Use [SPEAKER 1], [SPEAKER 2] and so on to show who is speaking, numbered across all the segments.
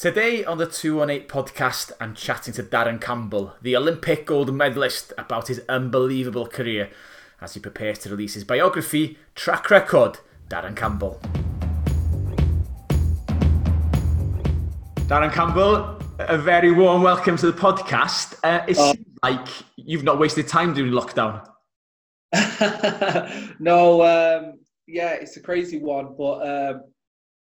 [SPEAKER 1] Today on the 218 podcast, I'm chatting to Darren Campbell, the Olympic gold medalist, about his unbelievable career as he prepares to release his biography, Track Record, Darren Campbell. Darren Campbell, a very warm welcome to the podcast. Uh, it uh, seems like you've not wasted time during lockdown.
[SPEAKER 2] no, um, yeah, it's a crazy one, but um,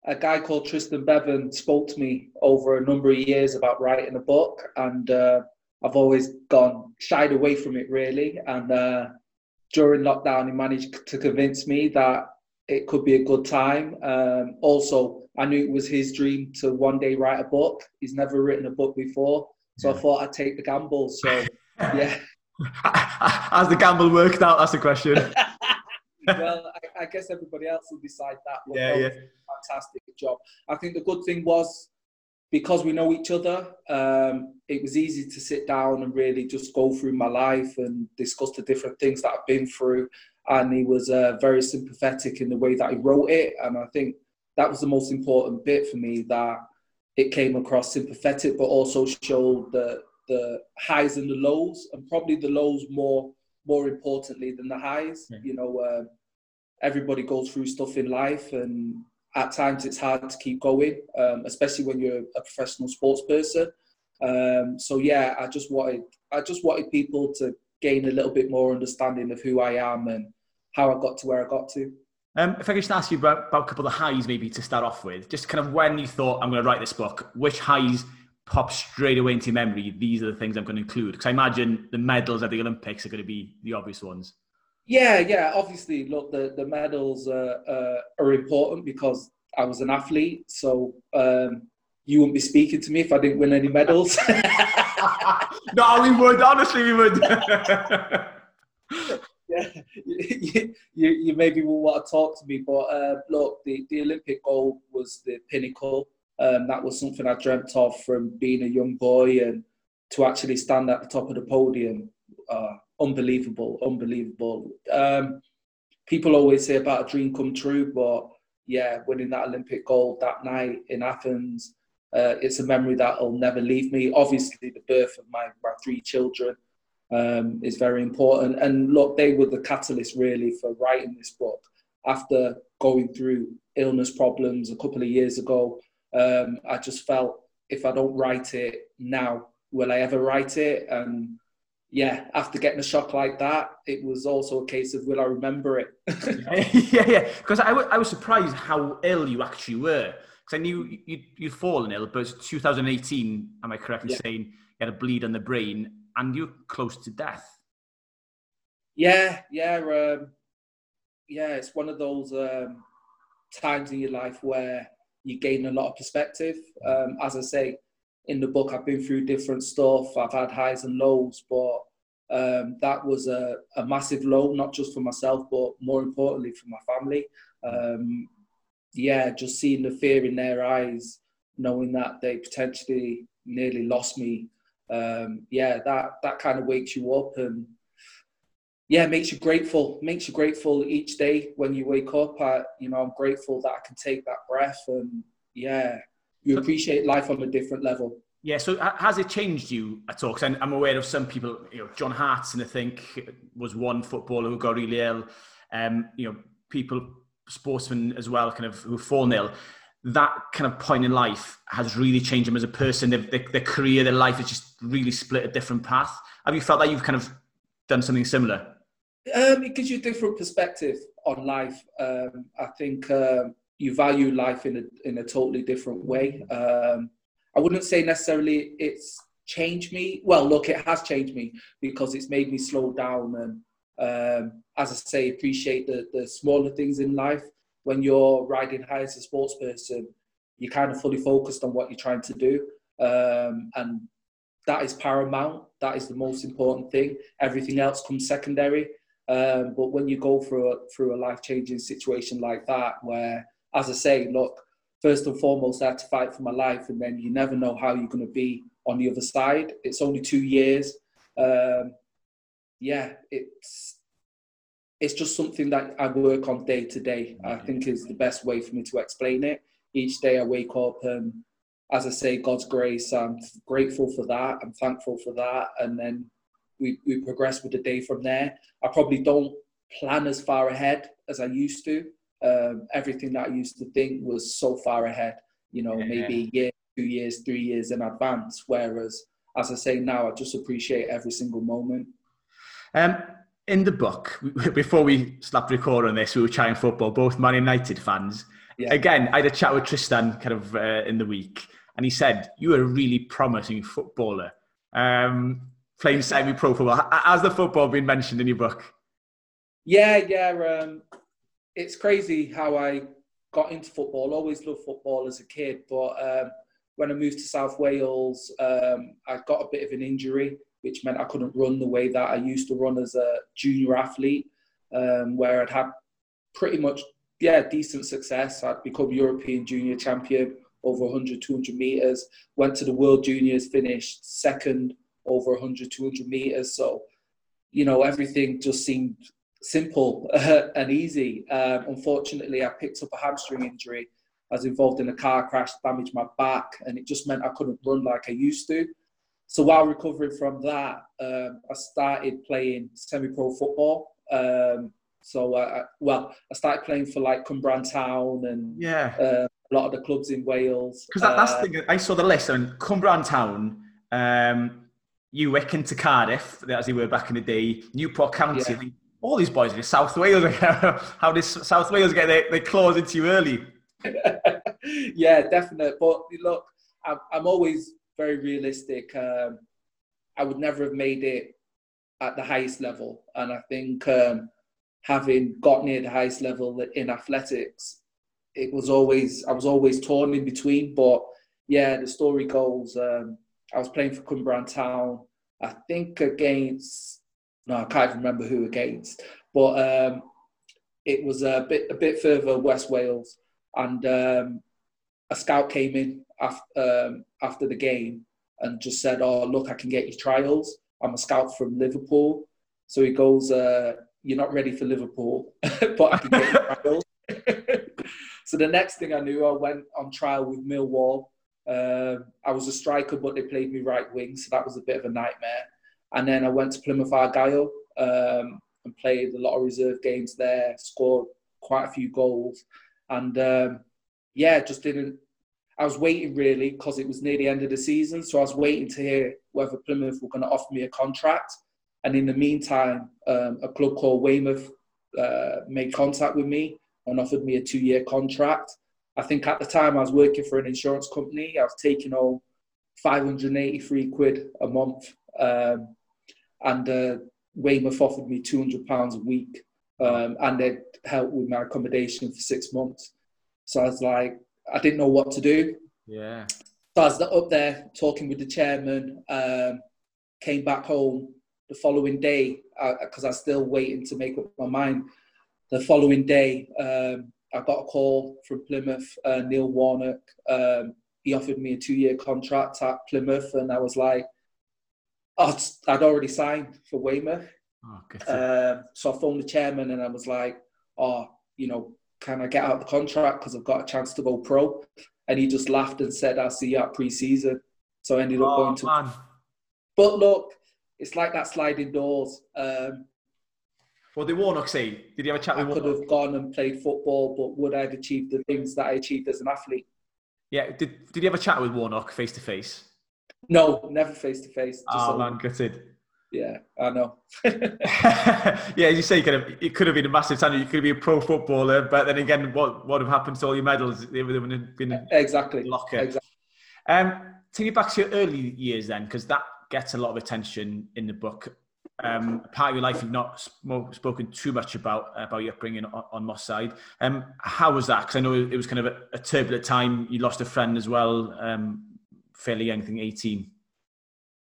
[SPEAKER 2] a guy called Tristan Bevan spoke to me over a number of years about writing a book, and uh, I've always gone shied away from it really. And uh, during lockdown, he managed to convince me that it could be a good time. Um, also, I knew it was his dream to one day write a book. He's never written a book before, so I thought I'd take the gamble. So, yeah.
[SPEAKER 1] Has the gamble worked out? That's the question.
[SPEAKER 2] well, I, I, guess everybody else will decide that. yeah, yeah. Fantastic job. I think the good thing was because we know each other, um, it was easy to sit down and really just go through my life and discuss the different things that I've been through. And he was uh, very sympathetic in the way that he wrote it. And I think that was the most important bit for me that it came across sympathetic, but also showed the the highs and the lows, and probably the lows more more importantly than the highs. Yeah. You know, uh, everybody goes through stuff in life, and at times it's hard to keep going, um, especially when you're a professional sports person. Um, so yeah, I just wanted I just wanted people to gain a little bit more understanding of who I am and how I got to where I got to.
[SPEAKER 1] Um, if I could just ask you about, about, a couple of highs, maybe to start off with, just kind of when you thought I'm going to write this book, which highs pop straight away into your memory? These are the things I'm going to include because I imagine the medals at the Olympics are going to be the obvious ones.
[SPEAKER 2] Yeah, yeah. Obviously, look, the the medals uh, uh, are important because I was an athlete. So um, you wouldn't be speaking to me if I didn't win any medals.
[SPEAKER 1] no, we would. Honestly, we would.
[SPEAKER 2] yeah, you, you, you, maybe will want to talk to me, but uh, look, the, the Olympic gold was the pinnacle. Um, that was something I dreamt of from being a young boy, and to actually stand at the top of the podium, uh, unbelievable, unbelievable. Um, people always say about a dream come true, but yeah, winning that Olympic gold that night in Athens, uh, it's a memory that'll never leave me. Obviously, the birth of my, my three children um, is very important. And look, they were the catalyst really for writing this book. After going through illness problems a couple of years ago, um, I just felt if I don't write it now, will I ever write it? And yeah, after getting a shock like that, it was also a case of will I remember it?
[SPEAKER 1] yeah, yeah. Because I, w- I was surprised how ill you actually were. Because I knew you'd, you'd fallen ill, but 2018, am I correct in yeah. saying you had a bleed on the brain and you're close to death?
[SPEAKER 2] Yeah, yeah. Um, yeah, it's one of those um, times in your life where you gain a lot of perspective. Um, as I say, in the book, I've been through different stuff. I've had highs and lows, but um, that was a, a, massive low, not just for myself, but more importantly for my family. Um, yeah, just seeing the fear in their eyes, knowing that they potentially nearly lost me. Um, yeah, that that kind of wakes you up and yeah, makes you grateful. Makes you grateful each day when you wake up. I, you know, I'm grateful that I can take that breath and yeah, you appreciate life on a different level.
[SPEAKER 1] Yeah, so has it changed you at all? Because I'm aware of some people, you know, John Hartson, I think, was one footballer who got really ill. Um, you know, people, sportsmen as well, kind of who fall ill. That kind of point in life has really changed them as a person. Their, their, their career, their life has just really split a different path. Have you felt that you've kind of done something similar?
[SPEAKER 2] Um, it gives you a different perspective on life. Um, I think um, you value life in a in a totally different way. Um, I wouldn't say necessarily it's changed me. Well, look, it has changed me because it's made me slow down and, um, as I say, appreciate the the smaller things in life. When you're riding high as a sports person, you're kind of fully focused on what you're trying to do, um, and that is paramount. That is the most important thing. Everything else comes secondary. Um, but when you go through a, through a life changing situation like that, where, as I say, look, first and foremost, I had to fight for my life, and then you never know how you're going to be on the other side. It's only two years. Um, yeah, it's it's just something that I work on day to day. I think is the best way for me to explain it. Each day I wake up and as I say, God's grace, I'm grateful for that. I'm thankful for that. And then we, we progress with the day from there. I probably don't plan as far ahead as I used to. Um, everything that I used to think was so far ahead, you know, yeah. maybe a year, two years, three years in advance. Whereas, as I say now, I just appreciate every single moment.
[SPEAKER 1] Um, in the book, before we slapped record on this, we were chatting football, both Man United fans. Yeah. Again, I had a chat with Tristan kind of uh, in the week, and he said, You are a really promising footballer. Um, playing semi pro football. Has the football been mentioned in your book?
[SPEAKER 2] Yeah, yeah. Um, it's crazy how I got into football. Always loved football as a kid, but um, when I moved to South Wales, um, I got a bit of an injury, which meant I couldn't run the way that I used to run as a junior athlete, um, where I'd had pretty much yeah decent success. I'd become European junior champion over 100, 200 meters. Went to the World Juniors, finished second over 100, 200 meters. So, you know, everything just seemed simple and easy. Um, unfortunately, I picked up a hamstring injury. I was involved in a car crash, damaged my back, and it just meant I couldn't run like I used to. So while recovering from that, um, I started playing semi-pro football. Um, so, I, well, I started playing for like Cwmbran Town and
[SPEAKER 1] yeah,
[SPEAKER 2] uh, a lot of the clubs in Wales.
[SPEAKER 1] Because that, that's uh, the thing. I saw the list and Cwmbran Town. Um, you Wycombe to Cardiff, as they were back in the day, Newport County. Yeah. All these boys in South Wales. How does South Wales get their, their claws into you early?
[SPEAKER 2] yeah, definitely. But look, I'm, I'm always very realistic. Um, I would never have made it at the highest level. And I think um, having got near the highest level in athletics, it was always, I was always torn in between. But yeah, the story goes, um, I was playing for Cwmbran Town, I think against, no, I can't even remember who against, but um, it was a bit a bit further West Wales, and um, a scout came in after, um, after the game and just said, "Oh, look, I can get you trials. I'm a scout from Liverpool." So he goes, uh, "You're not ready for Liverpool, but I can get you trials." so the next thing I knew, I went on trial with Millwall um, I was a striker, but they played me right wing, so that was a bit of a nightmare. And then I went to Plymouth Argyle um, and played a lot of reserve games there, scored quite a few goals, and um, yeah, just didn't. I was waiting really because it was near the end of the season, so I was waiting to hear whether Plymouth were going to offer me a contract. And in the meantime, um, a club called Weymouth uh, made contact with me and offered me a two-year contract. I think at the time I was working for an insurance company. I was taking home 583 quid a month, um, and uh, Weymouth offered me 200 pounds a week, um, and they'd help with my accommodation for six months. So I was like, I didn't know what to do.
[SPEAKER 1] Yeah.
[SPEAKER 2] So I was up there talking with the chairman. Um, came back home the following day because uh, I was still waiting to make up my mind. The following day, um, I got a call from Plymouth, uh, Neil Warnock. Um, he offered me a two-year contract at Plymouth, and I was like, oh, I'd already signed for Weymouth. Oh, um, so I phoned the chairman, and I was like, oh, you know, can I get out the contract because I've got a chance to go pro? And he just laughed and said, I'll see you at pre-season. So I ended up oh, going to. Man. But look, it's like that sliding doors. Um,
[SPEAKER 1] what did Warnock say? Did you have a chat
[SPEAKER 2] I
[SPEAKER 1] with
[SPEAKER 2] could
[SPEAKER 1] Warnock?
[SPEAKER 2] have gone and played football, but would I have achieved the things that I achieved as an athlete?
[SPEAKER 1] Yeah. Did, did you have a chat with Warnock face to face?
[SPEAKER 2] No, never face to face.
[SPEAKER 1] Oh, man, gutted.
[SPEAKER 2] Yeah, I know.
[SPEAKER 1] yeah, as you say, you could have, it could have been a massive time. You could be a pro footballer, but then again, what what have happened to all your medals? They would have been
[SPEAKER 2] exactly
[SPEAKER 1] locker.
[SPEAKER 2] Exactly.
[SPEAKER 1] Um, take it back to your early years then, because that gets a lot of attention in the book um, part of your life you've not spoken too much about about your upbringing on, on Moss Side. Um, how was that? Because I know it was kind of a, a, turbulent time. You lost a friend as well, um, fairly young, I think eighteen.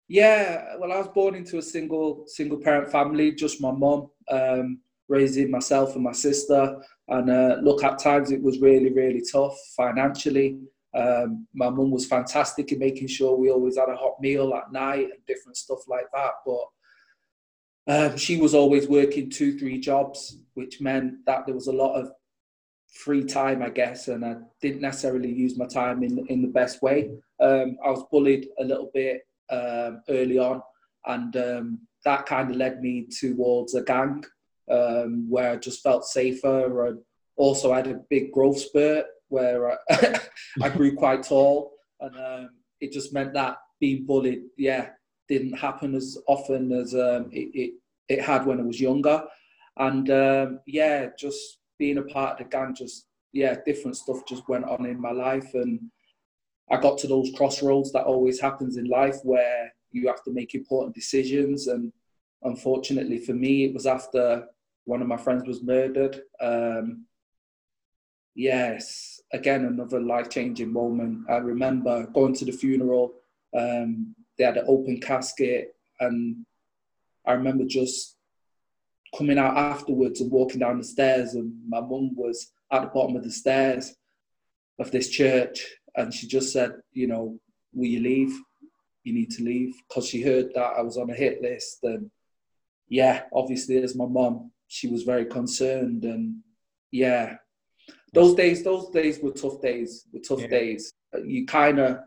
[SPEAKER 2] Yeah, well, I was born into a single single parent family, just my mum um, raising myself and my sister. And uh, look, at times it was really, really tough financially. Um, my mum was fantastic in making sure we always had a hot meal at night and different stuff like that. But um, she was always working two, three jobs, which meant that there was a lot of free time, I guess, and I didn't necessarily use my time in in the best way. Um, I was bullied a little bit um, early on, and um, that kind of led me towards a gang um, where I just felt safer. And also, I had a big growth spurt where I, I grew quite tall, and um, it just meant that being bullied, yeah, didn't happen as often as um, it, it, it had when I was younger. And um, yeah, just being a part of the gang, just yeah, different stuff just went on in my life, and I got to those crossroads that always happens in life where you have to make important decisions. And unfortunately for me, it was after one of my friends was murdered. Um, yes, again another life changing moment. I remember going to the funeral. Um, they had an open casket, and I remember just coming out afterwards and walking down the stairs, and my mum was at the bottom of the stairs of this church, and she just said, "You know, will you leave? You need to leave," because she heard that I was on a hit list, and yeah, obviously as my mum, she was very concerned, and yeah, those days, those days were tough days. Were tough yeah. days. You kind of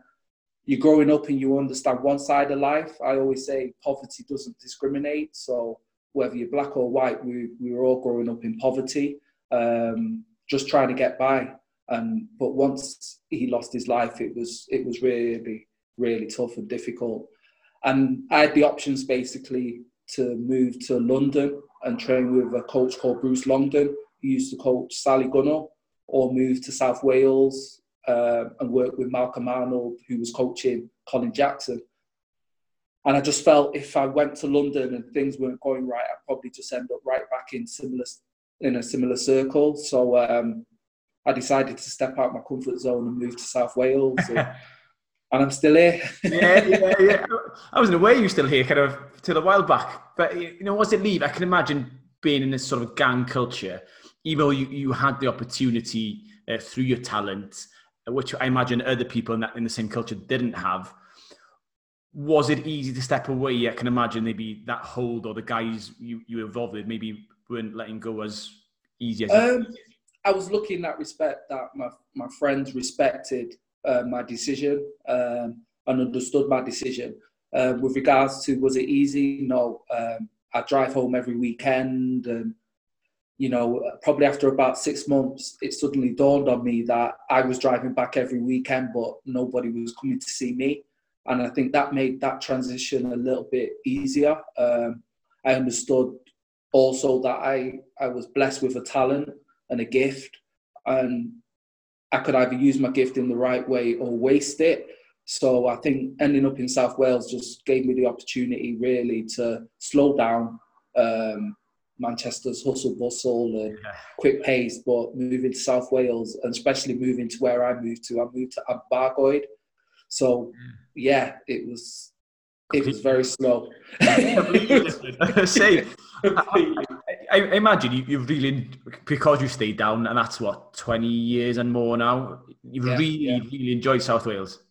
[SPEAKER 2] you're growing up and you understand one side of life. I always say poverty doesn't discriminate. So whether you're black or white, we, we were all growing up in poverty, um, just trying to get by. And but once he lost his life, it was it was really really tough and difficult. And I had the options basically to move to London and train with a coach called Bruce Longden, who used to coach Sally Gunnell, or move to South Wales uh, and worked with Malcolm Arnold, who was coaching Colin Jackson. And I just felt if I went to London and things weren't going right, I'd probably just end up right back in similar in a similar circle. So um, I decided to step out my comfort zone and move to South Wales. And, and I'm still here.
[SPEAKER 1] yeah, yeah, yeah. I wasn't aware you were still here, kind of till a while back. But you know, was it leave? I can imagine being in this sort of gang culture even though you, you had the opportunity uh, through your talent, which I imagine other people in, that, in the same culture didn't have, was it easy to step away? I can imagine maybe that hold or the guys you, you involved with maybe weren't letting go as easy as
[SPEAKER 2] um, I was lucky in that respect that my, my friends respected uh, my decision um, and understood my decision. Uh, with regards to was it easy? No. Um, I drive home every weekend and you know, probably after about six months, it suddenly dawned on me that I was driving back every weekend, but nobody was coming to see me. And I think that made that transition a little bit easier. Um, I understood also that I, I was blessed with a talent and a gift, and I could either use my gift in the right way or waste it. So I think ending up in South Wales just gave me the opportunity really to slow down, um, Manchester's hustle bustle and yeah. quick pace, but moving to South Wales and especially moving to where I moved to, I moved to Abergwaun. So yeah, it was it was very slow.
[SPEAKER 1] Say, I, I, imagine you, have really because you stayed down, and that's what twenty years and more now. You've yeah, really, yeah. really enjoyed South Wales.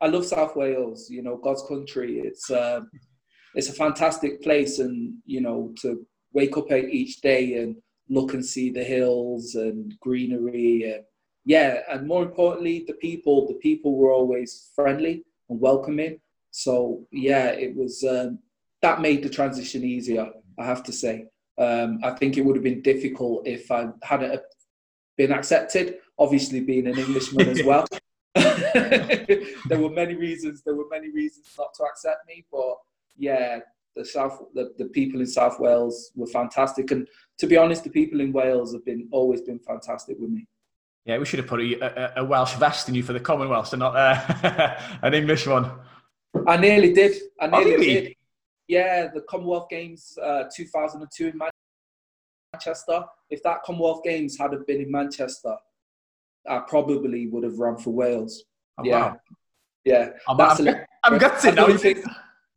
[SPEAKER 2] I love South Wales. You know, God's country. It's uh, it's a fantastic place, and you know, to wake up each day and look and see the hills and greenery and yeah and more importantly the people. The people were always friendly and welcoming. So yeah it was um, that made the transition easier i have to say. Um, i think it would have been difficult if i hadn't been accepted obviously being an englishman as well. There were many reasons there were many reasons not to accept me but yeah the South, the, the people in South Wales were fantastic, and to be honest, the people in Wales have been always been fantastic with me.
[SPEAKER 1] Yeah, we should have put a, a, a Welsh vest in you for the Commonwealth, and not uh, an English one.
[SPEAKER 2] I nearly did. I oh, nearly oh, really? did. Yeah, the Commonwealth Games uh, 2002 in Manchester. If that Commonwealth Games had have been in Manchester, I probably would have run for Wales. Oh, yeah, wow. yeah.
[SPEAKER 1] I'm, I'm, a, I'm gutted now. Think,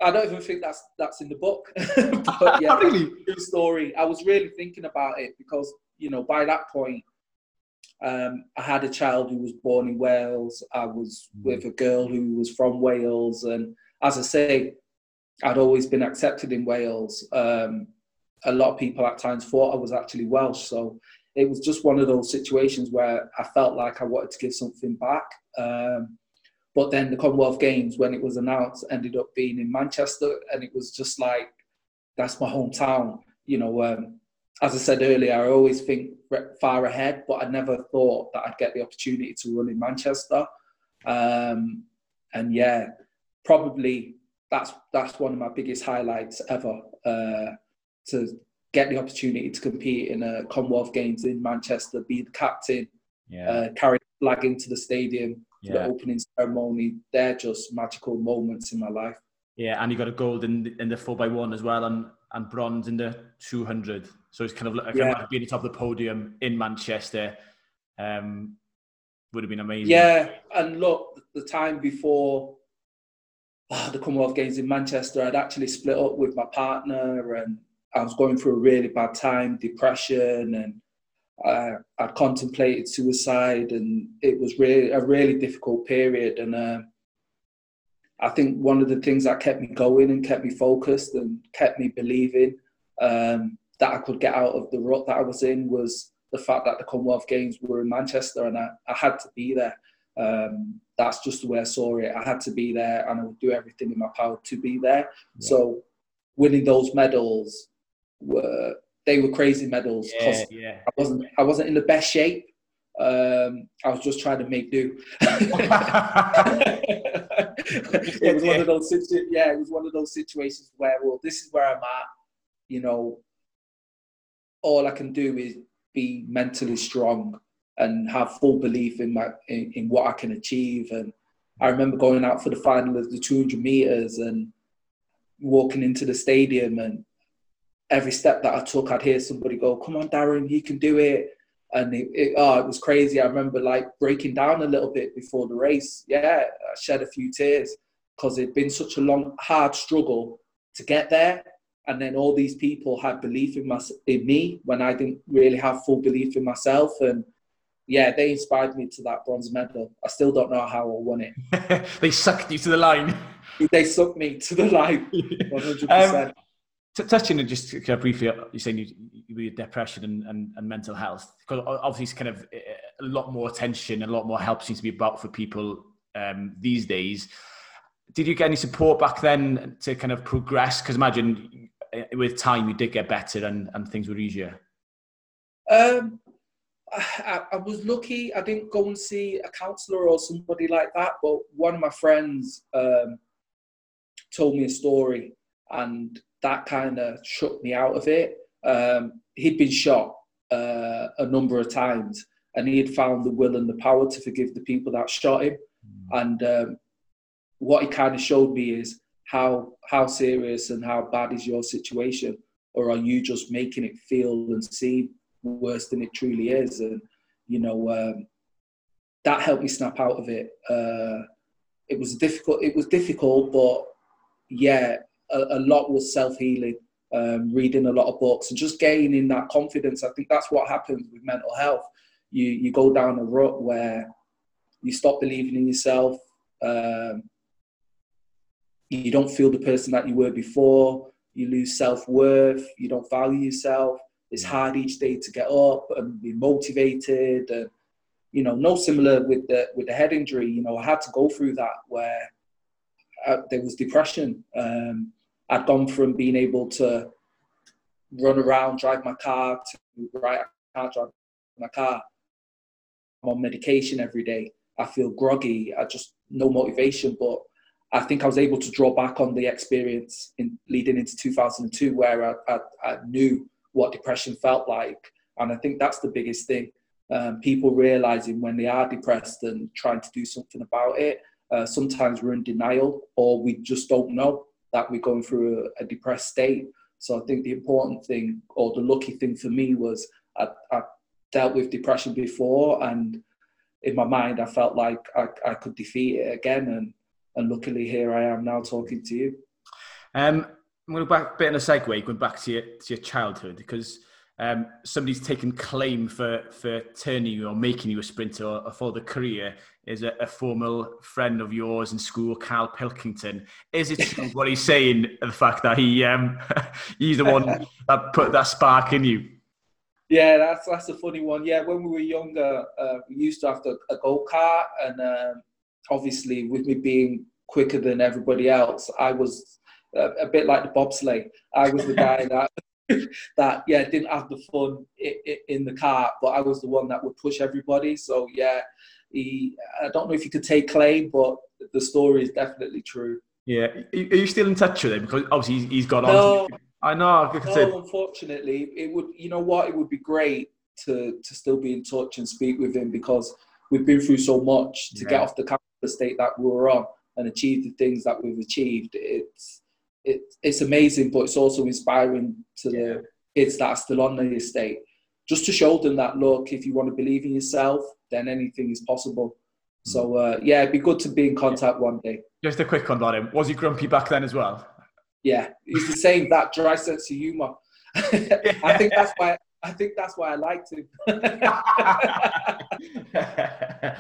[SPEAKER 2] I don't even think that's that's in the book. but yeah, really? true story. I was really thinking about it because you know by that point, um, I had a child who was born in Wales. I was mm. with a girl who was from Wales, and as I say, I'd always been accepted in Wales. Um, a lot of people at times thought I was actually Welsh, so it was just one of those situations where I felt like I wanted to give something back. Um, but then the Commonwealth Games, when it was announced, ended up being in Manchester, and it was just like that's my hometown. You know, um, as I said earlier, I always think far ahead, but I never thought that I'd get the opportunity to run in Manchester. Um, and yeah, probably that's that's one of my biggest highlights ever uh, to get the opportunity to compete in a Commonwealth Games in Manchester, be the captain, yeah. uh, carry the flag into the stadium yeah. the opening ceremony. They're just magical moments in my life.
[SPEAKER 1] Yeah, and you got a gold in the, in the four by one as well, and and bronze in the two hundred. So it's kind of like yeah. being at the top of the podium in Manchester. Um, would have been amazing.
[SPEAKER 2] Yeah, and look, the time before oh, the Commonwealth Games in Manchester, I'd actually split up with my partner, and I was going through a really bad time, depression, and I, I contemplated suicide, and it was really a really difficult period. And uh, I think one of the things that kept me going and kept me focused and kept me believing um, that I could get out of the rut that I was in was the fact that the Commonwealth Games were in Manchester, and I, I had to be there. Um, that's just the way I saw it. I had to be there, and I would do everything in my power to be there. Yeah. So, winning those medals were they were crazy medals
[SPEAKER 1] yeah, yeah.
[SPEAKER 2] I wasn't I wasn't in the best shape. Um, I was just trying to make do. it was one of those situ- yeah, it was one of those situations where well, this is where I'm at. You know, all I can do is be mentally strong and have full belief in my in, in what I can achieve. And I remember going out for the final of the 200 meters and walking into the stadium and every step that I took, I'd hear somebody go, "Come on, Darren, you can do it." And it, it, oh, it was crazy. I remember like breaking down a little bit before the race. Yeah, I shed a few tears because it'd been such a long, hard struggle to get there. And then all these people had belief in, my, in me when I didn't really have full belief in myself. And yeah, they inspired me to that bronze medal. I still don't know how I won it.
[SPEAKER 1] they sucked you to the line.
[SPEAKER 2] they sucked me to the line, 100%. Um,
[SPEAKER 1] touching on just kind of briefly, you're saying you, you depression and, and, and, mental health, because obviously it's kind of eh, a lot more attention and a lot more help seems to be about for people um, these days. Did you get any support back then to kind of progress? Because imagine eh, with time you did get better and, and things were easier.
[SPEAKER 2] Um, I, I was lucky. I didn't go and see a counsellor or somebody like that, but one of my friends um, told me a story and that kind of shook me out of it. Um, he'd been shot uh, a number of times, and he had found the will and the power to forgive the people that shot him. Mm. And um, what he kind of showed me is how how serious and how bad is your situation, or are you just making it feel and seem worse than it truly is? And you know um, that helped me snap out of it. Uh, it was difficult. It was difficult, but yeah, a, a lot was self healing, um, reading a lot of books, and just gaining that confidence. I think that's what happens with mental health. You you go down a rut where you stop believing in yourself. Um, you don't feel the person that you were before. You lose self worth. You don't value yourself. It's hard each day to get up and be motivated. And you know, no similar with the with the head injury. You know, I had to go through that where I, uh, there was depression. Um, I'd gone from being able to run around, drive my car to right, I can't drive my car. I'm on medication every day. I feel groggy. I just no motivation. But I think I was able to draw back on the experience in leading into 2002, where I, I, I knew what depression felt like, and I think that's the biggest thing. Um, people realizing when they are depressed and trying to do something about it. Uh, sometimes we're in denial, or we just don't know that we're going through a, a, depressed state. So I think the important thing or the lucky thing for me was I, I dealt with depression before, and in my mind I felt like I, I could defeat it again, and and luckily here I am now talking to you.
[SPEAKER 1] Um, I'm going to back bit in a segue, going back to your to your childhood because um, somebody's taken claim for for turning you or making you a sprinter or, for the career is a, a former friend of yours in school, Karl Pilkington. Is it what he's saying? The fact that he um, he's the one that put that spark in you.
[SPEAKER 2] Yeah, that's that's a funny one. Yeah, when we were younger, uh, we used to have to, a go kart, and um, obviously, with me being quicker than everybody else, I was a, a bit like the bobsleigh. I was the guy that that yeah didn't have the fun in, in the car, but I was the one that would push everybody. So yeah, he. I don't know if you could take claim, but the story is definitely true.
[SPEAKER 1] Yeah, are you still in touch with him? Because obviously he's got
[SPEAKER 2] no,
[SPEAKER 1] on. I know.
[SPEAKER 2] no, unfortunately, it would. You know what? It would be great to to still be in touch and speak with him because we've been through so much to yeah. get off the the state that we were on and achieve the things that we've achieved. It's it, it's amazing, but it's also inspiring to yeah. the kids that are still on the estate, just to show them that look, if you want to believe in yourself, then anything is possible. So uh, yeah, it'd be good to be in contact one day.
[SPEAKER 1] Just a quick one on him. Was he grumpy back then as well?
[SPEAKER 2] Yeah, he's the same. That dry sense of humour. I think that's why. I think that's why I liked him.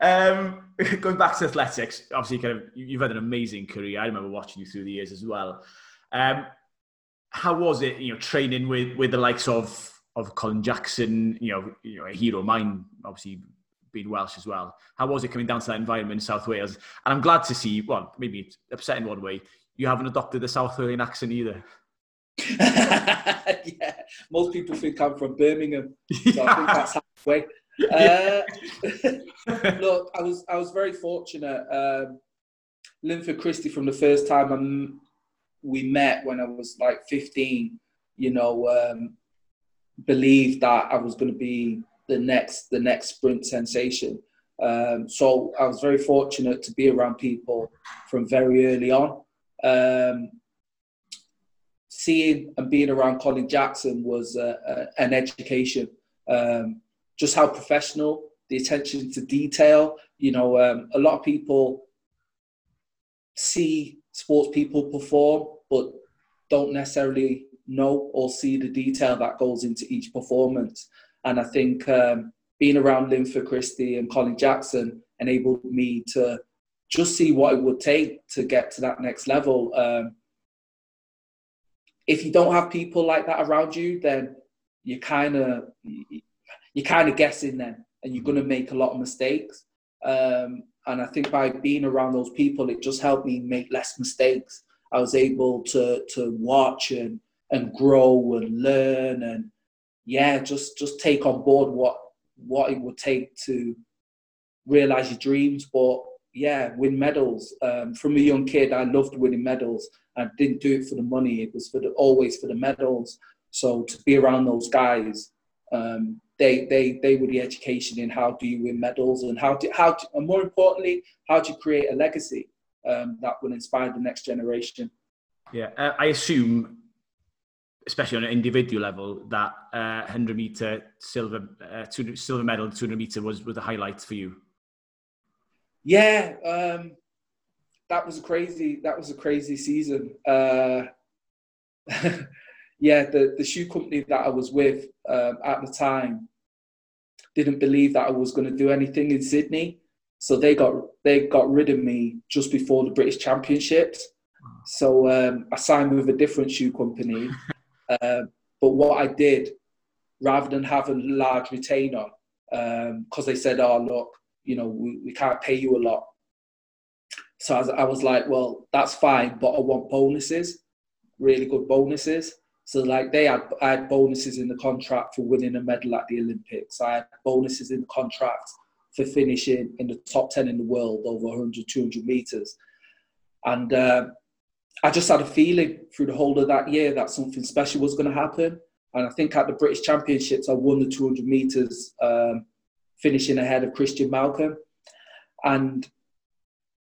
[SPEAKER 1] um, going back to athletics, obviously, kind of you've had an amazing career. I remember watching you through the years as well. Um, how was it, you know, training with with the likes of of Colin Jackson, you know, you know, a hero of mine, obviously being Welsh as well. How was it coming down to that environment in South Wales? And I'm glad to see, well, maybe it's upsetting one way, you haven't adopted the South Walian accent either.
[SPEAKER 2] yeah, most people think I'm from Birmingham, so I think that's halfway. Uh, look, I was I was very fortunate. Um, Linford Christie, from the first time I'm, we met when I was like 15, you know, um, believed that I was going to be the next the next sprint sensation. Um, so I was very fortunate to be around people from very early on. Um, seeing and being around Colin Jackson was uh, uh, an education. Um, just how professional, the attention to detail. You know, um, a lot of people see sports people perform, but don't necessarily know or see the detail that goes into each performance. And I think um, being around Linford Christie and Colin Jackson enabled me to just see what it would take to get to that next level. Um, if you don't have people like that around you, then you're kind of you're kind of guessing then, and you're going to make a lot of mistakes. Um, and I think by being around those people, it just helped me make less mistakes. I was able to to watch and and grow and learn and yeah, just just take on board what what it would take to realize your dreams. But yeah, win medals. Um, from a young kid, I loved winning medals. I didn't do it for the money. It was for the always for the medals. So to be around those guys, um, they they they were the education in how do you win medals and how do how to, and more importantly, how to create a legacy um, that will inspire the next generation.
[SPEAKER 1] Yeah, I assume especially on an individual level, that uh, 100 meter silver uh, two, silver medal, 200 meter was was the highlight for you.
[SPEAKER 2] Yeah, um, that was a crazy. That was a crazy season. Uh, yeah, the the shoe company that I was with um, at the time didn't believe that I was going to do anything in Sydney, so they got they got rid of me just before the British Championships. So um, I signed with a different shoe company, uh, but what I did, rather than have a large retainer, because um, they said, "Oh, look, you know, we, we can't pay you a lot." So I was, I was like, "Well, that's fine, but I want bonuses, really good bonuses." So like they had, I had bonuses in the contract for winning a medal at the Olympics. I had bonuses in the contract for finishing in the top 10 in the world over 100, 200 meters. And uh, I just had a feeling through the whole of that year that something special was going to happen. And I think at the British Championships, I won the 200 meters, um, finishing ahead of Christian Malcolm. And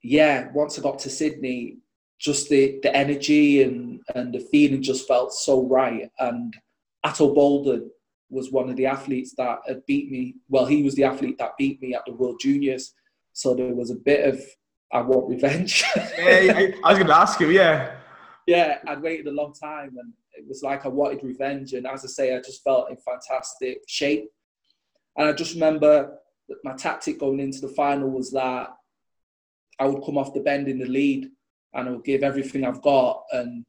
[SPEAKER 2] yeah, once I got to Sydney, just the, the energy and, and the feeling just felt so right. And Ato Boldon was one of the athletes that had beat me. Well, he was the athlete that beat me at the World Juniors. So there was a bit of I want revenge.
[SPEAKER 1] yeah, I, I was going to ask you, yeah.
[SPEAKER 2] Yeah, I'd waited a long time and it was like I wanted revenge. And as I say, I just felt in fantastic shape. And I just remember that my tactic going into the final was that I would come off the bend in the lead and I would give everything I've got. And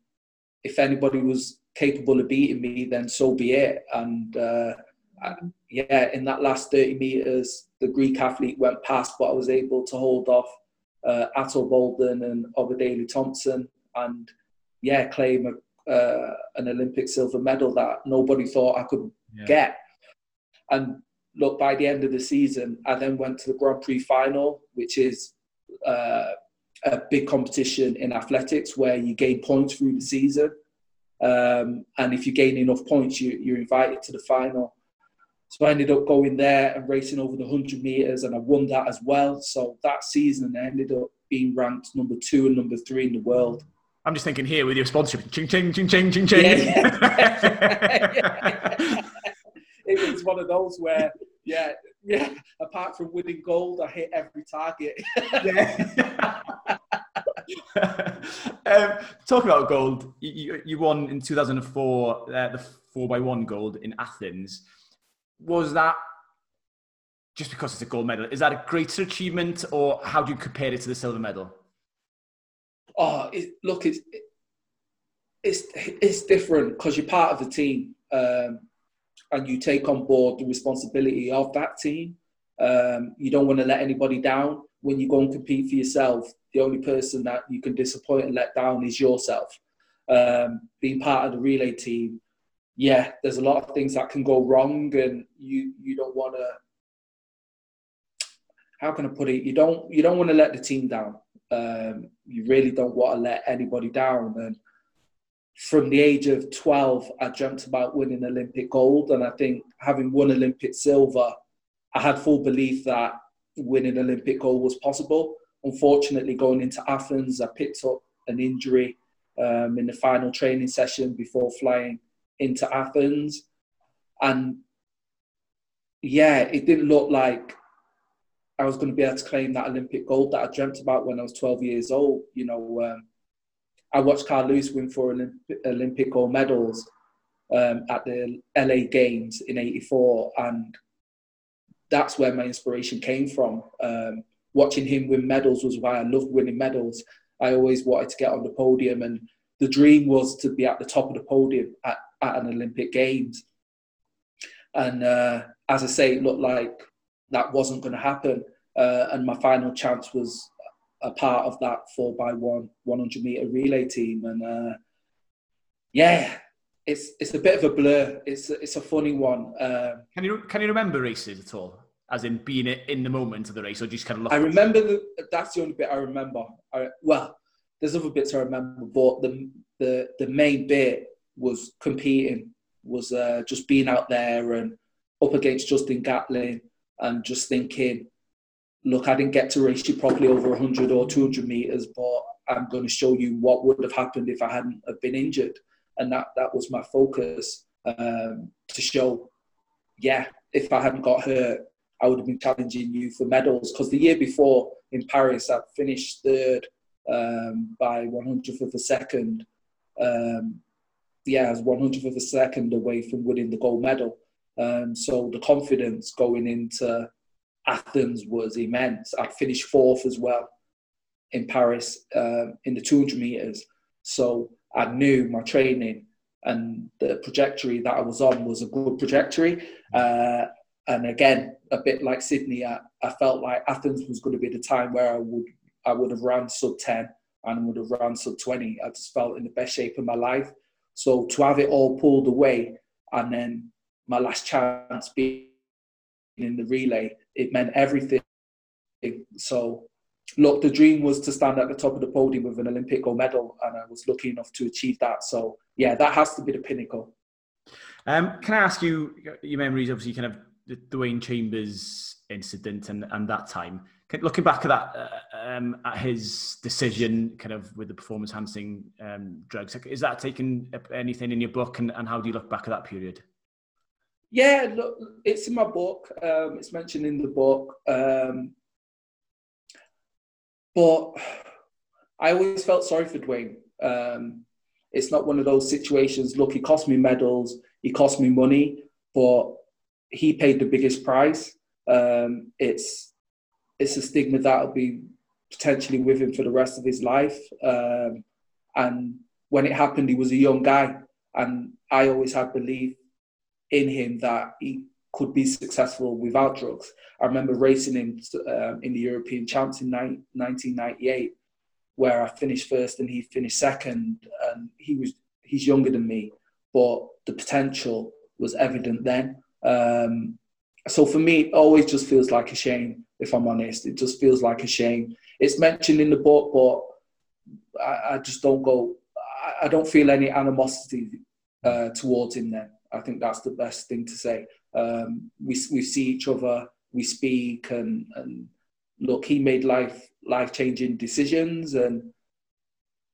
[SPEAKER 2] if anybody was capable of beating me, then so be it. And uh, yeah, in that last 30 meters, the Greek athlete went past, but I was able to hold off uh, Ato Boldon and Obadele Thompson, and yeah, claim a, uh, an Olympic silver medal that nobody thought I could yeah. get. And look, by the end of the season, I then went to the Grand Prix final, which is uh, a big competition in athletics where you gain points through the season. Um, and if you gain enough points, you, you're invited to the final. So I ended up going there and racing over the 100 meters, and I won that as well. So that season, I ended up being ranked number two and number three in the world.
[SPEAKER 1] I'm just thinking here with your sponsorship, ching ching ching ching ching ching.
[SPEAKER 2] Yeah. it was one of those where, yeah, yeah. Apart from winning gold, I hit every target. yeah.
[SPEAKER 1] um, talking about gold, you, you won in 2004 uh, the four by one gold in Athens. Was that just because it's a gold medal? Is that a greater achievement, or how do you compare it to the silver medal?
[SPEAKER 2] Oh, it, look, it's it's it's different because you're part of the team um, and you take on board the responsibility of that team. Um, you don't want to let anybody down when you go and compete for yourself. The only person that you can disappoint and let down is yourself. Um, being part of the relay team, yeah, there's a lot of things that can go wrong, and you you don't want to. How can I put it? You don't you don't want to let the team down. Um, you really don't want to let anybody down. And from the age of 12, I dreamt about winning Olympic gold. And I think having won Olympic silver, I had full belief that winning Olympic gold was possible. Unfortunately, going into Athens, I picked up an injury um, in the final training session before flying into Athens. And yeah, it didn't look like I was going to be able to claim that Olympic gold that I dreamt about when I was 12 years old. You know, um, I watched Carl Lewis win four Olympic, Olympic gold medals um, at the LA Games in '84, and that's where my inspiration came from. Um, watching him win medals was why I loved winning medals. I always wanted to get on the podium, and the dream was to be at the top of the podium at, at an Olympic Games. And uh, as I say, it looked like that wasn't going to happen. Uh, and my final chance was a part of that four by one 100 meter relay team. And uh, yeah, it's it's a bit of a blur. It's it's a funny one. Uh,
[SPEAKER 1] can you can you remember races at all? As in being in the moment of the race, or just kind of?
[SPEAKER 2] I remember the, that's the only bit I remember. I, well, there's other bits I remember, but the the the main bit was competing, was uh, just being out there and up against Justin Gatlin and just thinking, look, I didn't get to race you properly over 100 or 200 meters, but I'm going to show you what would have happened if I hadn't have been injured. And that, that was my focus um, to show, yeah, if I hadn't got hurt, I would have been challenging you for medals. Because the year before in Paris, I finished third um, by 100th of a second. Um, yeah, I was 100th of a second away from winning the gold medal. Um, so the confidence going into Athens was immense. I finished fourth as well in Paris um, in the 200 meters. So I knew my training and the trajectory that I was on was a good trajectory. Uh, and again, a bit like Sydney, I, I, felt like Athens was going to be the time where I would I would have run sub 10 and would have run sub 20. I just felt in the best shape of my life. So to have it all pulled away and then my last chance being in the relay, it meant everything. So, look, the dream was to stand at the top of the podium with an Olympic gold medal, and I was lucky enough to achieve that. So, yeah, that has to be the pinnacle.
[SPEAKER 1] Um, can I ask you your memories? Obviously, kind of the Dwain Chambers incident and, and that time. Looking back at that, uh, um, at his decision, kind of with the performance enhancing um, drugs, is that taken anything in your book, and, and how do you look back at that period?
[SPEAKER 2] Yeah, look, it's in my book. Um, it's mentioned in the book. Um, but I always felt sorry for Dwain. Um, it's not one of those situations. Look, he cost me medals, he cost me money, but he paid the biggest price. Um, it's it's a stigma that'll be potentially with him for the rest of his life. Um, and when it happened, he was a young guy, and I always had belief in him that he could be successful without drugs. I remember racing him um, in the European Champs in 1998, where I finished first and he finished second, and he was he's younger than me, but the potential was evident then. Um, so for me, it always just feels like a shame. If I'm honest, it just feels like a shame. It's mentioned in the book, but I, I just don't go. I, I don't feel any animosity uh, towards him. Then I think that's the best thing to say. Um, we we see each other, we speak, and and look, he made life life changing decisions, and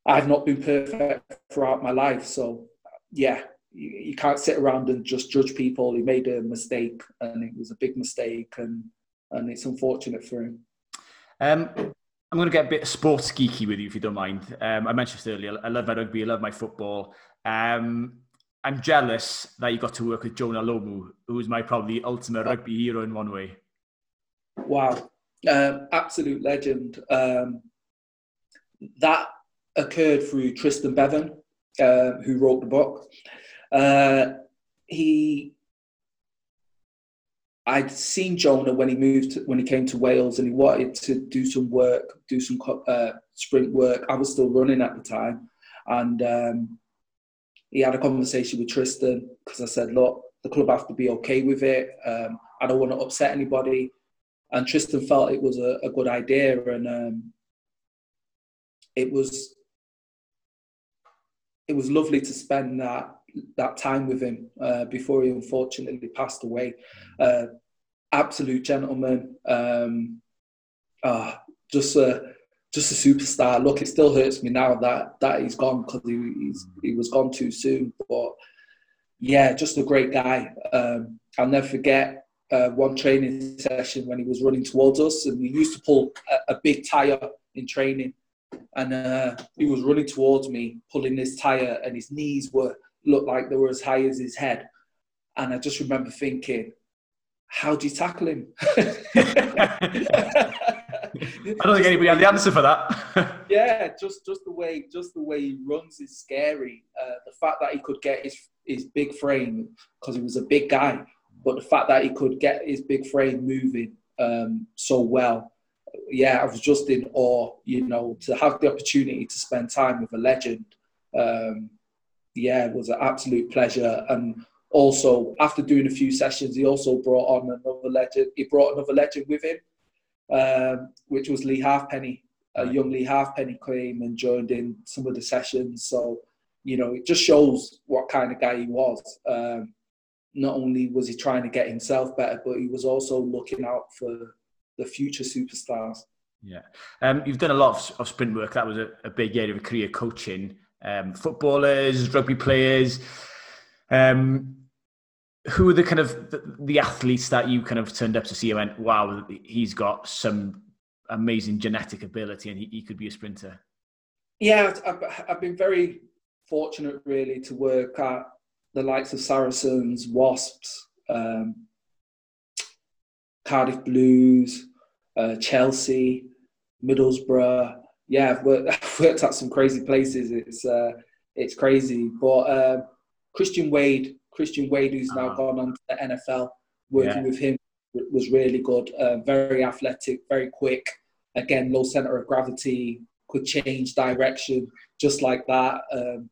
[SPEAKER 2] I've not been perfect throughout my life. So yeah, you, you, can't sit around and just judge people. He made a mistake, and it was a big mistake, and and it's unfortunate for him.
[SPEAKER 1] Um, I'm going to get a bit sports geeky with you, if you don't mind. Um, I mentioned earlier, I love my rugby, I love my football. Um, I'm jealous that you got to work with Jonah Lomu, who is my probably ultimate rugby hero in one way.
[SPEAKER 2] Wow, um, absolute legend. Um, that occurred through Tristan Bevan, uh, who wrote the book. Uh, he, I'd seen Jonah when he moved to, when he came to Wales, and he wanted to do some work, do some uh, sprint work. I was still running at the time, and um, he had a conversation with Tristan because I said, look, the club have to be okay with it. Um, I don't want to upset anybody. And Tristan felt it was a, a good idea, and um, it was it was lovely to spend that that time with him uh, before he unfortunately passed away. Uh, absolute gentleman, um, uh, just a just a superstar. Look, it still hurts me now that that he's gone because he he was gone too soon. But yeah, just a great guy. Um, I'll never forget uh, one training session when he was running towards us, and we used to pull a, a big tire in training, and uh, he was running towards me, pulling this tire, and his knees were looked like they were as high as his head, and I just remember thinking, how do you tackle him?
[SPEAKER 1] I don't think anybody had the answer for that.
[SPEAKER 2] yeah, just just the way just the way he runs is scary. Uh, the fact that he could get his his big frame because he was a big guy, but the fact that he could get his big frame moving um, so well, yeah, I was just in awe. You know, to have the opportunity to spend time with a legend, um, yeah, it was an absolute pleasure. And also, after doing a few sessions, he also brought on another legend. He brought another legend with him um, which was Lee Halfpenny. A young Lee Halfpenny came and joined in some of the sessions. So, you know, it just shows what kind of guy he was. Um, not only was he trying to get himself better, but he was also looking out for the future superstars.
[SPEAKER 1] Yeah. Um, you've done a lot of, of sprint work. That was a, a big area of career coaching. Um, footballers, rugby players. Um, who are the kind of the, the, athletes that you kind of turned up to see and went, wow, he's got some amazing genetic ability and he, he could be a sprinter?
[SPEAKER 2] Yeah, I've, I've, been very fortunate really to work at the likes of Saracens, Wasps, um, Cardiff Blues, uh, Chelsea, Middlesbrough. Yeah, I've worked, I've worked, at some crazy places. It's uh, it's crazy, but uh, Christian Wade Christian Wade, who's now uh-huh. gone on to the NFL, working yeah. with him was really good. Uh, very athletic, very quick. Again, low center of gravity, could change direction just like that. Um,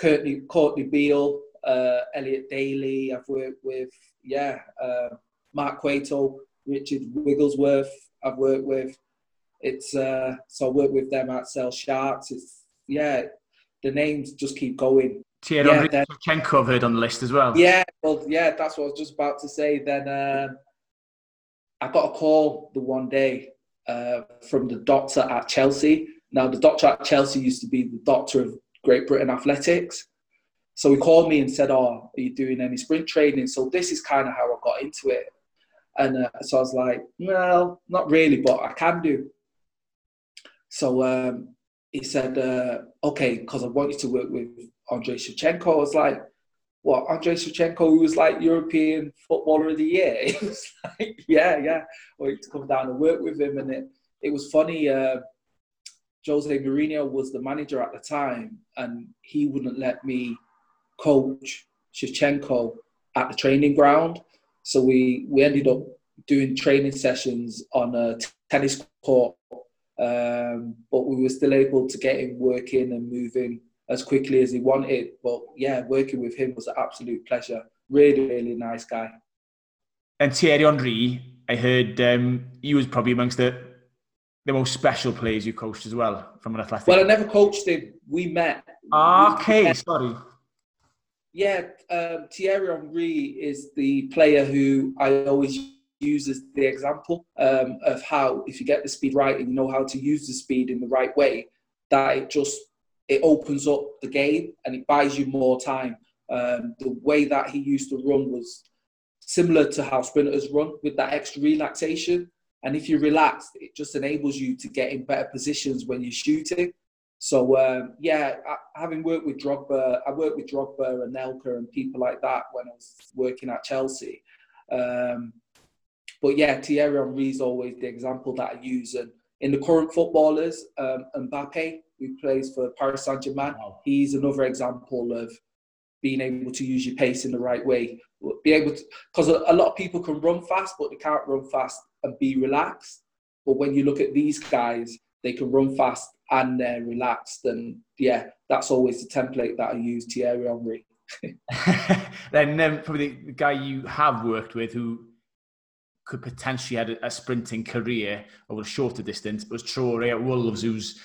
[SPEAKER 2] Courtney, Kurtley Beale, uh, Elliot Daly, I've worked with, yeah, uh, Mark Cueto, Richard Wigglesworth, I've worked with. It's uh, so I work with them at Sale Sharks. It's yeah, the names just keep going.
[SPEAKER 1] Thierry yeah, Shevchenko I've heard on the list as well.
[SPEAKER 2] Yeah, well, yeah, that's what I was just about to say. Then um, I got a call the one day uh, from the doctor at Chelsea. Now, the doctor at Chelsea used to be the doctor of Great Britain athletics. So he called me and said, "Oh, are you doing any sprint training?" So this is kind of how I got into it. And uh, so I was like, "Well, not really, but I can do." So um, he said, uh, "Okay, because I want you to work with Andrei Shevchenko. I was like, what, Andrei Shevchenko, who was like European Footballer of the Year? It was like, yeah, yeah. I to come down and work with him. And it, it was funny. Uh, Jose Mourinho was the manager at the time, and he wouldn't let me coach Shevchenko at the training ground. So we we ended up doing training sessions on a tennis court, um, but we were still able to get him working and moving as quickly as he wanted. But yeah, working with him was an absolute pleasure. Really, really nice guy.
[SPEAKER 1] And Thierry Henry, I heard um, he was probably amongst the the most special players you coached as well from an athletic.
[SPEAKER 2] Well, I never coached him. We met.
[SPEAKER 1] Okay,
[SPEAKER 2] we met.
[SPEAKER 1] sorry.
[SPEAKER 2] Yeah, um, Thierry Henry is the player who I always use as the example um, of how, if you get the speed right and you know how to use the speed in the right way, that it just it opens up the game and it buys you more time. Um, the way that he used to run was similar to how sprinters run with that extra relaxation. And if you relax, it just enables you to get in better positions when you're shooting. So um, yeah, I, having worked with Drogba, I worked with Drogba and Anelka and people like that when I was working at Chelsea. Um, but yeah, Thierry Henry is always the example that I use. And in the current footballers, um, Mbappe, who plays for Paris Saint Germain, wow. he's another example of being able to use your pace in the right way. Be able to, because a, lot of people can run fast, but they can't run fast and be relaxed. But when you look at these guys, they can run fast and they're relaxed. And yeah, that's always the template that I use, Thierry Henry.
[SPEAKER 1] then um, probably the guy you have worked with who could potentially had a, a sprinting career over a shorter distance was Traore at Wolves, who's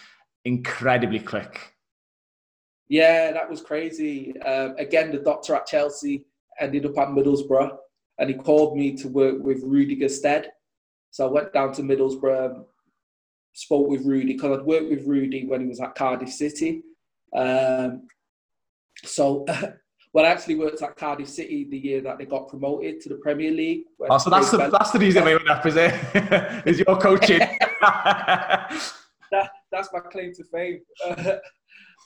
[SPEAKER 1] incredibly quick.
[SPEAKER 2] Yeah, that was crazy. Um, again, the doctor at Chelsea ended up at Middlesbrough, and he called me to work with Rudy Gestede. So I went down to Middlesbrough, spoke with Rudy because I'd worked with Rudy when he was at Cardiff City. Um, so, well, I actually worked at Cardiff City the year that they got promoted to the Premier League.
[SPEAKER 1] Oh, so that's the, that's the reason we went up, is it? is your coaching?
[SPEAKER 2] that, that's my claim to fame.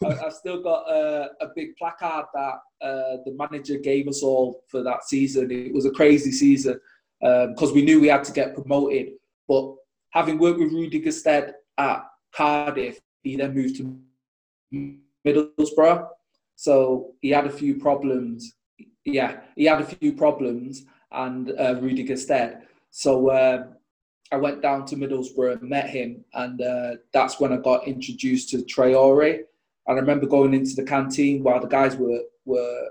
[SPEAKER 2] I've still got a, a big placard that uh, the manager gave us all for that season. It was a crazy season because um, we knew we had to get promoted. But having worked with Rudy Gestede at Cardiff, he then moved to Middlesbrough. So he had a few problems. Yeah, he had a few problems, and uh, Rudy Gestede. So uh, I went down to Middlesbrough and met him, and uh, that's when I got introduced to Traore. And I remember going into the canteen while the guys were were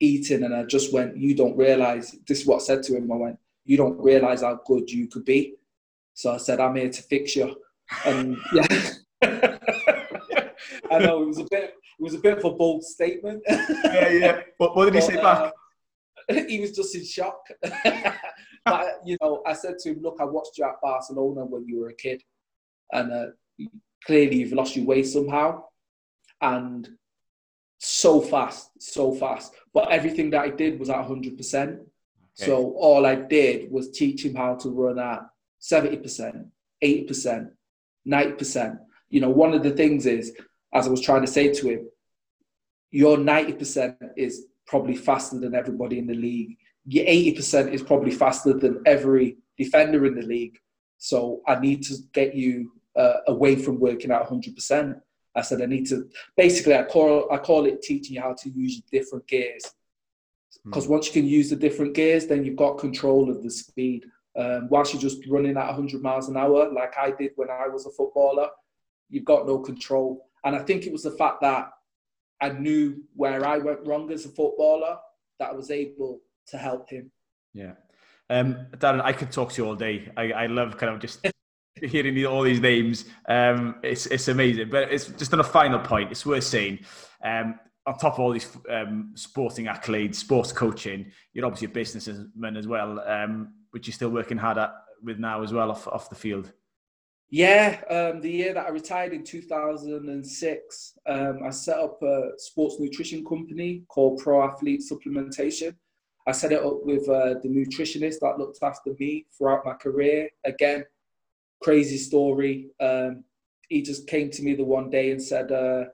[SPEAKER 2] eating, and I just went, "You don't realize." This is what I said to him. I went, "You don't realize how good you could be." So I said, "I'm here to fix you." And yeah, I know it was a bit. It was a bit of a bold statement.
[SPEAKER 1] yeah, yeah. But what did he but, say back?
[SPEAKER 2] Uh, he was just in shock. but you know, I said to him, "Look, I watched you at Barcelona when you were a kid, and uh, clearly you've lost your way somehow." and so fast, so fast. But everything that I did was at 100%. So all I did was teach him how to run at 70%, 80%, 90%. You know, one of the things is, as I was trying to say to him, your 90% is probably faster than everybody in the league. Your 80% is probably faster than every defender in the league. So I need to get you uh, away from working at 100%. I said I need to basically I call I call it teaching you how to use different gears. Because hmm. once you can use the different gears, then you've got control of the speed. Um, whilst you're just running at 100 miles an hour, like I did when I was a footballer, you've got no control. And I think it was the fact that I knew where I went wrong as a footballer that I was able to help him.
[SPEAKER 1] Yeah. Um, Darren, I could talk to you all day. I, I love kind of just hearing all these names. Um, it's it's amazing. But it's just on a final point. It's worth saying. Um, on top of all these um, sporting accolades, sports coaching, you're obviously a businessman as well, um, which you're still working hard at with now as well off off the field.
[SPEAKER 2] Yeah, um, the year that I retired in 2006, um, I set up a sports nutrition company called Pro Athlete Supplementation. I set it up with uh, the nutritionist that looked after me throughout my career. Again, crazy story. Um, he just came to me the one day and said, uh,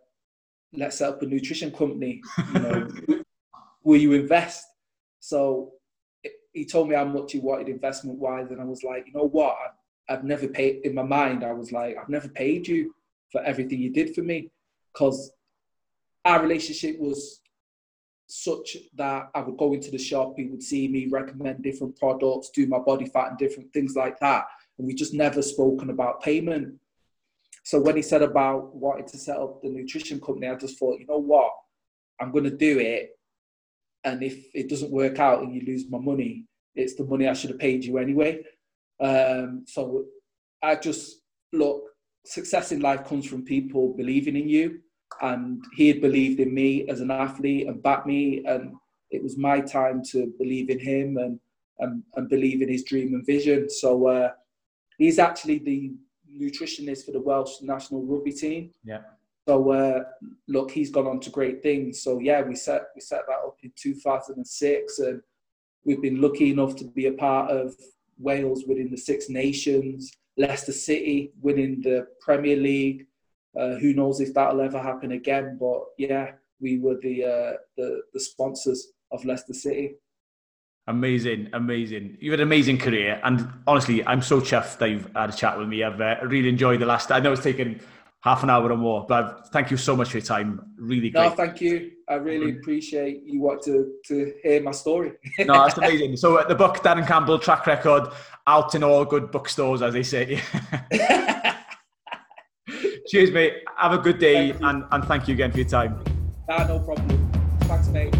[SPEAKER 2] "Let's set up a nutrition company. You know, will you invest?" So he told me how much he wanted investment wise, and I was like, "You know what? I've, I've never paid." In my mind, I was like, "I've never paid you for everything you did for me," because our relationship was such that I would go into the shop, he would see me recommend different products, do my body fat and different things like that. And we just never spoken about payment. So when he said about wanting to set up the nutrition company, I just thought, you know what? I'm going to do it. And if it doesn't work out and you lose my money, it's the money I should have paid you anyway. Um, so I just look, success in life comes from people believing in you. And he had believed in me as an athlete and backed me. And it was my time to believe in him and, and, and believe in his dream and vision. So uh, he's actually the nutritionist for the Welsh national rugby team.
[SPEAKER 1] Yeah.
[SPEAKER 2] So uh, look, he's gone on to great things. So yeah, we set we set that up in 2006, and we've been lucky enough to be a part of Wales winning the Six Nations, Leicester City winning the Premier League. Uh, who knows if that'll ever happen again? But yeah, we were the uh, the, the sponsors of Leicester City.
[SPEAKER 1] Amazing, amazing. You've had an amazing career, and honestly, I'm so chuffed that you've had a chat with me. I've uh, really enjoyed the last. I know it's taken half an hour or more, but thank you so much for your time. Really great.
[SPEAKER 2] No, thank you. I really appreciate you want to to hear my story.
[SPEAKER 1] no, that's amazing. So uh, the book, Darren Campbell, track record, out in all good bookstores, as they say. Cheers, mate. Have a good day, and, and thank you again for your time.
[SPEAKER 2] Nah, no problem. Thanks, mate.